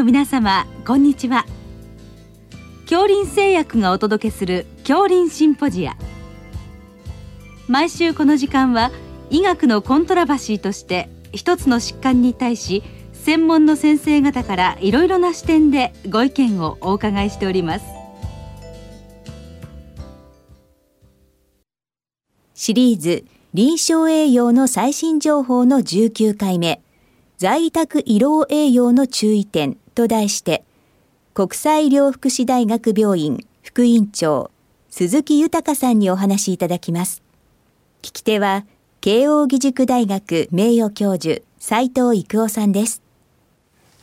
の皆様こんにちは。恐林製薬がお届けする恐林シンポジア。毎週この時間は医学のコントラバシーとして一つの疾患に対し専門の先生方からいろいろな視点でご意見をお伺いしております。シリーズ臨床栄養の最新情報の19回目。在宅医療栄養の注意点。と題して国際医療福祉大学病院副院長鈴木豊さんにお話しいただきます。聞き手は慶應義塾大学名誉教授斉藤育夫さんです。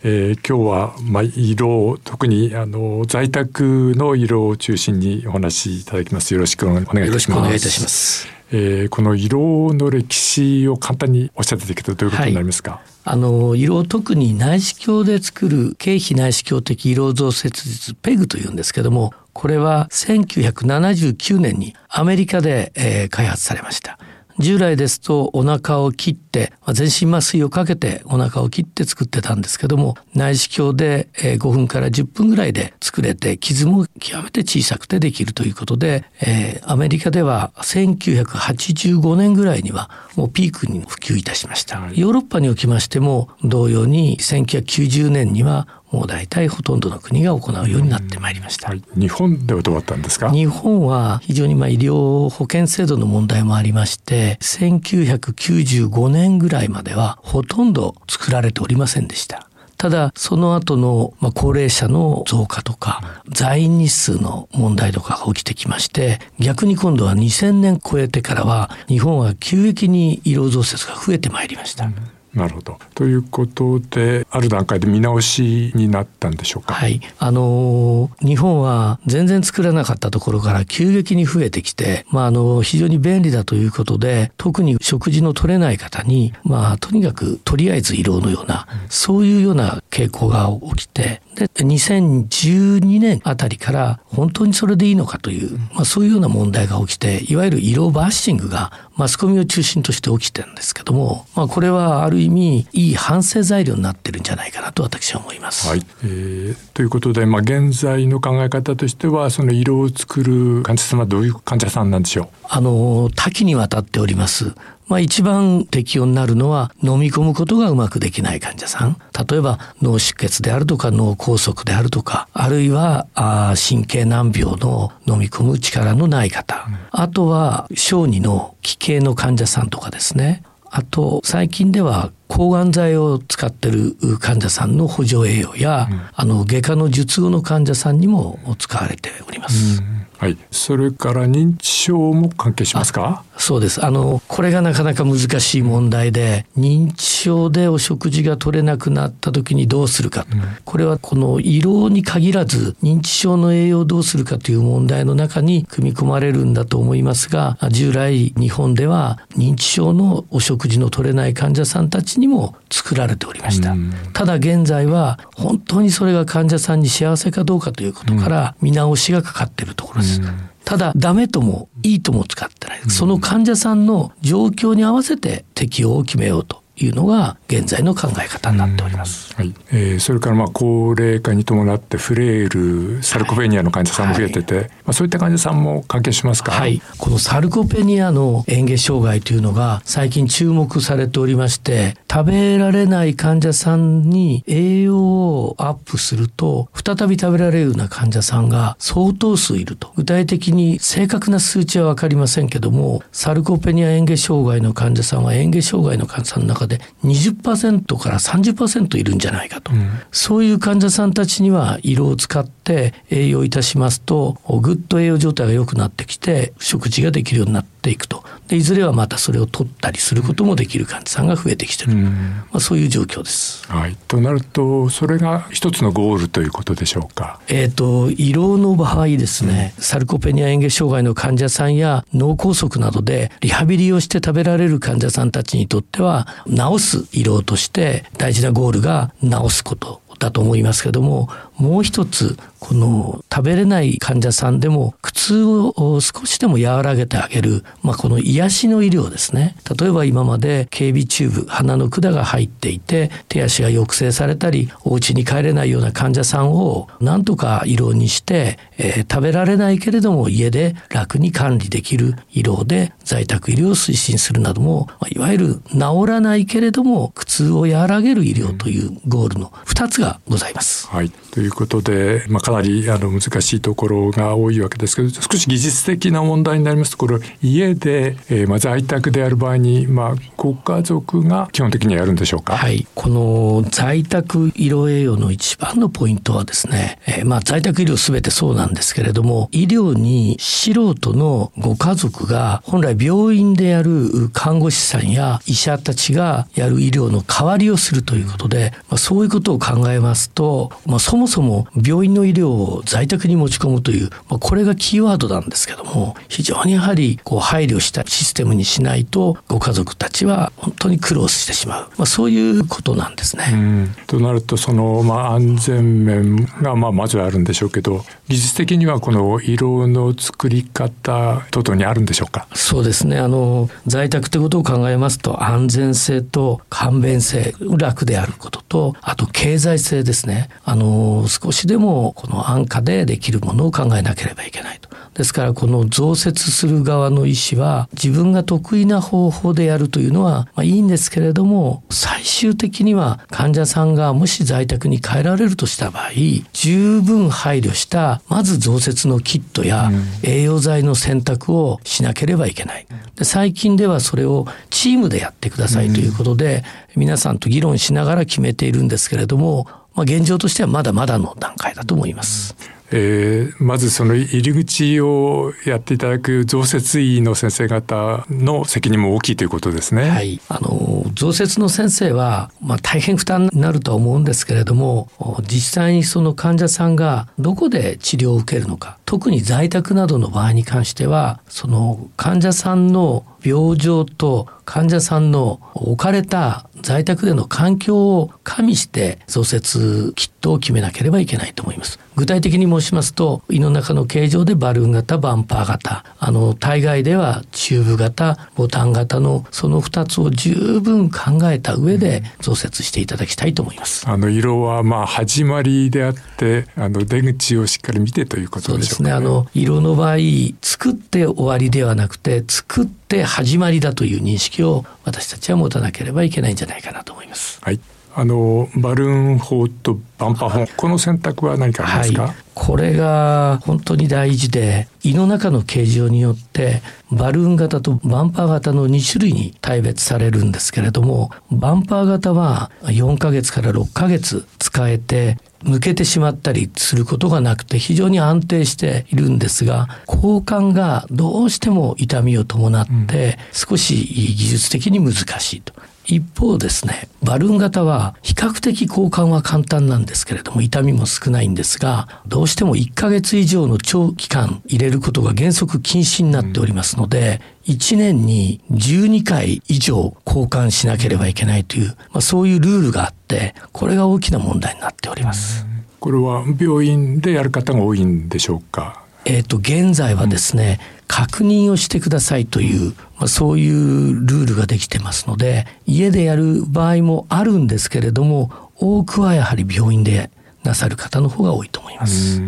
えー、今日は、まあ、医療特にあの在宅の医療を中心にお話しいただきます。よろしくお願いいたします。よろしくお願いいたします。えー、この胃ろの歴史を簡単におっしゃっていただけどういうことになりますか、はい、あの胃ろ特に内視鏡で作る経費内視鏡的胃ろ増設術ペグというんですけどもこれは1979年にアメリカで、えー、開発されました従来ですとお腹を切って、全身麻酔をかけてお腹を切って作ってたんですけども、内視鏡で5分から10分ぐらいで作れて、傷も極めて小さくてできるということで、えー、アメリカでは1985年ぐらいにはもうピークに普及いたしました。ヨーロッパにおきましても同様に1990年にはもう大体ほとんどの国が行うようになってまいりました、はい、日本ではどうだったんですか？日本は非常にまあ医療保険制度の問題もありまして1995年ぐらいまではほとんど作られておりませんでした。ただその後のまあ高齢者の増加とか在院日数の問題とかが起きてきまして逆に今度は2000年超えてからは日本は急激に医療増設が増えてまいりました。うんなるほど。ということである段階で見直しになったんでしょうか？はい。あの日本は全然作らなかったところから急激に増えてきて、まああの非常に便利だということで、特に食事の取れない方に、まあとにかくとりあえず胃ろうのような、そういうような傾向が起きて、で2012年あたりから本当にそれでいいのかという、まあ、そういうような問題が起きていわゆる医療バッシングがマスコミを中心として起きてるんですけども、まあ、これはある意味いい反省材料になってるんじゃないかなと私は思います。はいえー、ということで、まあ、現在の考え方としてはその医療を作る患者様はどういう患者さんなんでしょう？あの多岐にわたっております。まあ一番適用になるのは飲み込むことがうまくできない患者さん。例えば脳出血であるとか脳梗塞であるとか、あるいはあ神経難病の飲み込む力のない方。あとは小児の奇形の患者さんとかですね。あと最近では抗がん剤を使ってる患者さんの補助栄養や、うん、あの外科の術後の患者さんにも使われております。うん。はい、それから認知症も関係しますか？そうです。あのこれがなかなか難しい問題で認知症でお食事が取れなくなった時にどうするか、うん、これはこの胃ろうに限らず認知症の栄養をどうするかという問題の中に組み込まれるんだと思いますが従来日本では認知症のお食事の取れない患者さんたちにも作られておりました、うん、ただ現在は本当にそれが患者さんに幸せかどうかということから見直しがかかっているところです、ただダメともいいとも使ってない、その患者さんの状況に合わせて適用を決めようというのが現在の考え方になっております。はい。えー、それからまあ高齢化に伴ってフレイルサルコペニアの患者さんも増えてて、はい、まあ、そういった患者さんも関係しますか、はい、このサルコペニアの嚥下障害というのが最近注目されておりまして食べられない患者さんに栄養をアップすると再び食べられるような患者さんが相当数いると。具体的に正確な数値は分かりませんけどもサルコペニア嚥下障害の患者さんは嚥下障害の患者さんの中で20%から30%いるんじゃないかと、うん、そういう患者さんたちには色を使って栄養いたしますとぐっと栄養状態が良くなってきて食事ができるようになっていくと。でいずれはまたそれを取ったりすることもできる患者さんが増えてきてる、うん、まあ、そういう状況です。はい、となるとそれが一つのゴールということでしょうか？えっ、ー、と胃ろうの場合ですね、うん、サルコペニア嚥下障害の患者さんや脳梗塞などでリハビリをして食べられる患者さんたちにとっては治す胃ろうとして大事なゴールが治すことだと思いますけどももう一つこの食べれない患者さんでも苦痛を少しでも和らげてあげる、まあ、この癒しの医療ですね例えば今まで警備チューブ鼻の管が入っていて手足が抑制されたりお家に帰れないような患者さんをなんとか胃ろうにして、えー、食べられないけれども家で楽に管理できる胃ろで在宅医療を推進するなども、まあ、いわゆる治らないけれども苦痛を和らげる医療というゴールの2つがございます。はい、といういうことで、まあ、かなりあの難しいところが多いわけですけど少し技術的な問題になりますとこれ家で、えー、まあ在宅である場合に、まあ、ご家族が基本的にやるんでしょうか、はい、この在宅医療栄養の一番のポイントはですね、えー、まあ在宅医療すべてそうなんですけれども医療に素人のご家族が本来病院でやる看護師さんや医者たちがやる医療の代わりをするということで、まあ、そういうことを考えますと、まあ、そもそも病院の医療を在宅に持ち込むという、まあ、これがキーワードなんですけども非常にやはりこう配慮したシステムにしないとご家族たちは本当に苦労してしまう、まあ、そういうことなんですね。となるとその、まあ、安全面がまあまずはあるんでしょうけど技術的にはこの色の作り方等々にあるんでしょうか？そうですね。あの在宅ってことを考えますと安全性と簡便性楽であることとあと経済性ですね。あの少しでもこの安価でできるものを考えなければいけないと。ですからこの増設する側の医師は自分が得意な方法でやるというのは、まあ、いいんですけれども最終的には患者さんがもし在宅に帰られるとした場合十分配慮したまず増設のキットや栄養剤の選択をしなければいけない。で最近ではそれをチームでやってくださいということで、皆さんと議論しながら決めているんですけれども、まあ、現状としてはまだまだの段階だと思います。えー、まずその入り口をやっていただく増設医の先生方の責任も大きいということですね。はい、あの増設の先生は、まあ、大変負担になるとは思うんですけれども実際にその患者さんがどこで治療を受けるのか特に在宅などの場合に関してはその患者さんの病状と患者さんの置かれた在宅での環境を加味して増設キットを決めなければいけないと思います。具体的に申しますと胃の中の形状でバルーン型バンパー型あの体外ではチューブ型ボタン型のその2つを十分考えた上で増設していただきたいと思います。あの色はまあ始まりであってあの出口をしっかり見てということでしょうか、ね、そうですねあの色の場合作って終わりではなくて作って始まりだという認識を私たちは持たなければいけないんじゃないかなと思います。はい。あのバルーン法とバンパー法、この選択は何かありますか、はい、これが本当に大事で胃の中の形状によってバルーン型とバンパー型の2種類に大別されるんですけれどもバンパー型は4ヶ月から6ヶ月使えて抜けてしまったりすることがなくて非常に安定しているんですが交換がどうしても痛みを伴って少し技術的に難しいと一方ですねバルーン型は比較的交換は簡単なんですけれども痛みも少ないんですがどうしても1ヶ月以上の長期間入れることが原則禁止になっておりますので、1年に12回以上交換しなければいけないという、まあ、そういうルールがあってこれが大きな問題になっております。これは病院でやる方が多いんでしょうか？えっ、と現在はですね、うん確認をしてくださいという、まあ、そういうルールができてますので家でやる場合もあるんですけれども多くはやはり病院でなさる方の方が多いと思います。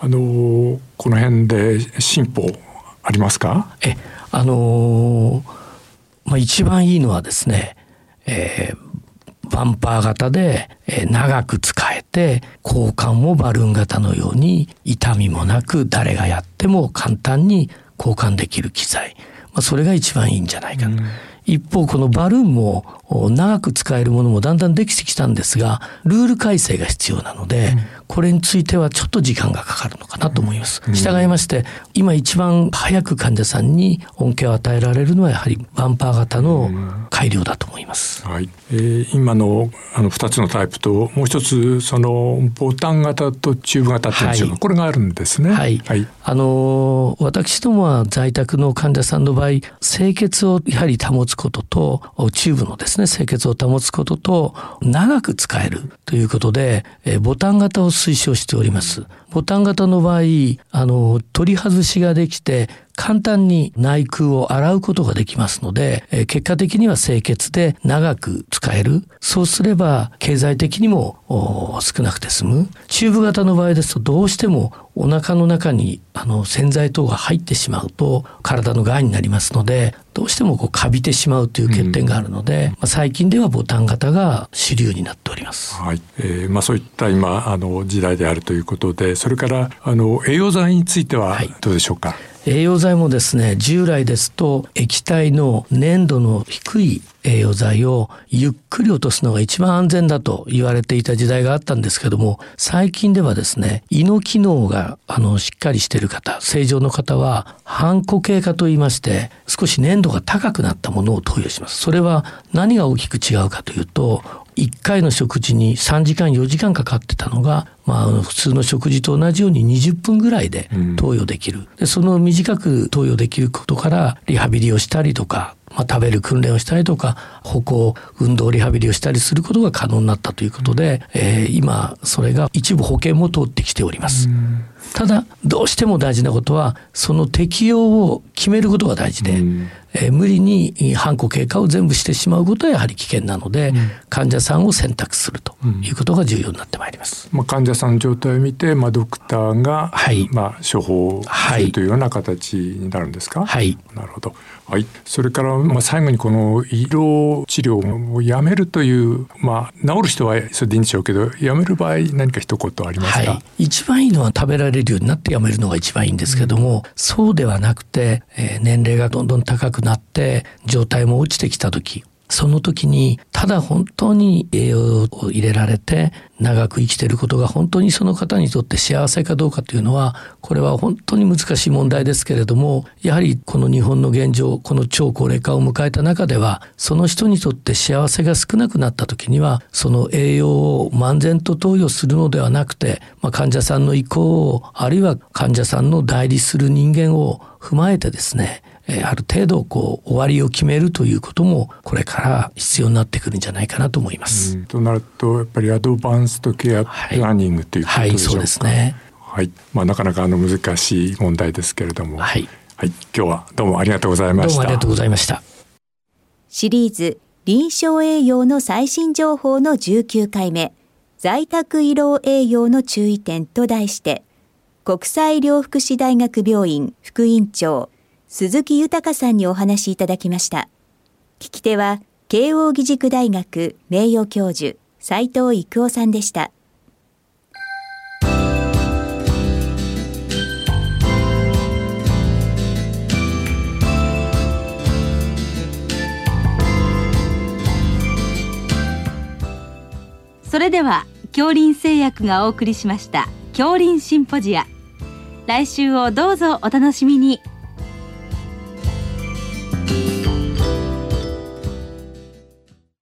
あのこの辺で進歩ありますか？えあのまあ、一番いいのはですね、えー、バンパー型で、えー、長く使えて交換もバルーン型のように痛みもなく誰がやっても簡単に交換できる機材、まあ、それが一番いいんじゃないかと。うん一方このバルーンも長く使えるものもだんだんできてきたんですがルール改正が必要なので、これについてはちょっと時間がかかるのかなと思います。従いまして今一番早く患者さんに恩恵を与えられるのはやはりバンパー型の改良だと思います。はい。えー、今のあの2つのタイプともう一つそのボタン型とチューブ型っていうんでしょうか、はい、これがあるんですね。はい、はい、あの私どもは在宅の患者さんの場合清潔をやはり保つこととチューブのですね清潔を保つことと長く使えるということで、ボタン型を推奨しております。ボタン型の場合あの取り外しができて簡単に内空を洗うことができますので、え結果的には清潔で長く使える。そうすれば経済的にも少なくて済む。チューブ型の場合ですとどうしてもお腹の中にあの洗剤等が入ってしまうと体の害になりますのでどうしてもこうカビてしまうという欠点があるので、うん、まあ、最近ではボタン型が主流になっております。はい、えー、まあそういった今あの時代であるということで、それからあの栄養剤についてはどうでしょうか？はい栄養剤もですね従来ですと液体の粘度の低い栄養剤をゆっくり落とすのが一番安全だと言われていた時代があったんですけども最近ではですね胃の機能があのしっかりしている方正常の方は反固形化と言いまして少し粘度が高くなったものを投与します。それは何が大きく違うかというと1回の食事に3時間4時間かかってたのが、まあ、普通の食事と同じように20分ぐらいで投与できる、でその短く投与できることからリハビリをしたりとかまあ、食べる訓練をしたりとか歩行運動リハビリをしたりすることが可能になったということで、えー、今それが一部保険も通ってきております。ただどうしても大事なことはその適用を決めることが大事で、えー、無理に反抗経過を全部してしまうことはやはり危険なので、うん、患者さんを選択するということが重要になってまいります。うん、まあ、患者さんの状態を見て、まあ、ドクターが、はい、まあ、処方するというような形になるんですか？はい、なるほど。はい、それから、まあ、最後にこの胃ろ治療をやめるという、まあ、治る人はそれでいいんでしょうけどやめる場合何か一言ありますか、はい、一番いいのは食べられるようになってやめるのが一番いいんですけども、うん、そうではなくて、えー、年齢がどんどん高くなって状態も落ちてきた時その時に、ただ本当に栄養を入れられて、長く生きていることが本当にその方にとって幸せかどうかというのは、これは本当に難しい問題ですけれども、やはりこの日本の現状、この超高齢化を迎えた中では、その人にとって幸せが少なくなった時には、その栄養を漫然と投与するのではなくて、まあ、患者さんの意向を、あるいは患者さんの代理する人間を踏まえてですね、えある程度こう終わりを決めるということもこれから必要になってくるんじゃないかなと思います。となるとやっぱりアドバンストケアプランニングということでしょうか。はい、はい、そうですね。はい、まあなかなかあの難しい問題ですけれども、はい、はい、今日はどうもありがとうございました。どうもありがとうございました。シリーズ臨床栄養の最新情報の19回目在宅医療栄養の注意点と題して国際医療福祉大学病院副院長鈴木豊さんにお話しいただきました。聞き手は、慶應義塾大学名誉教授、斉藤育夫さんでした。それでは、恐林製薬がお送りしました、恐林シンポジア。来週をどうぞお楽しみに。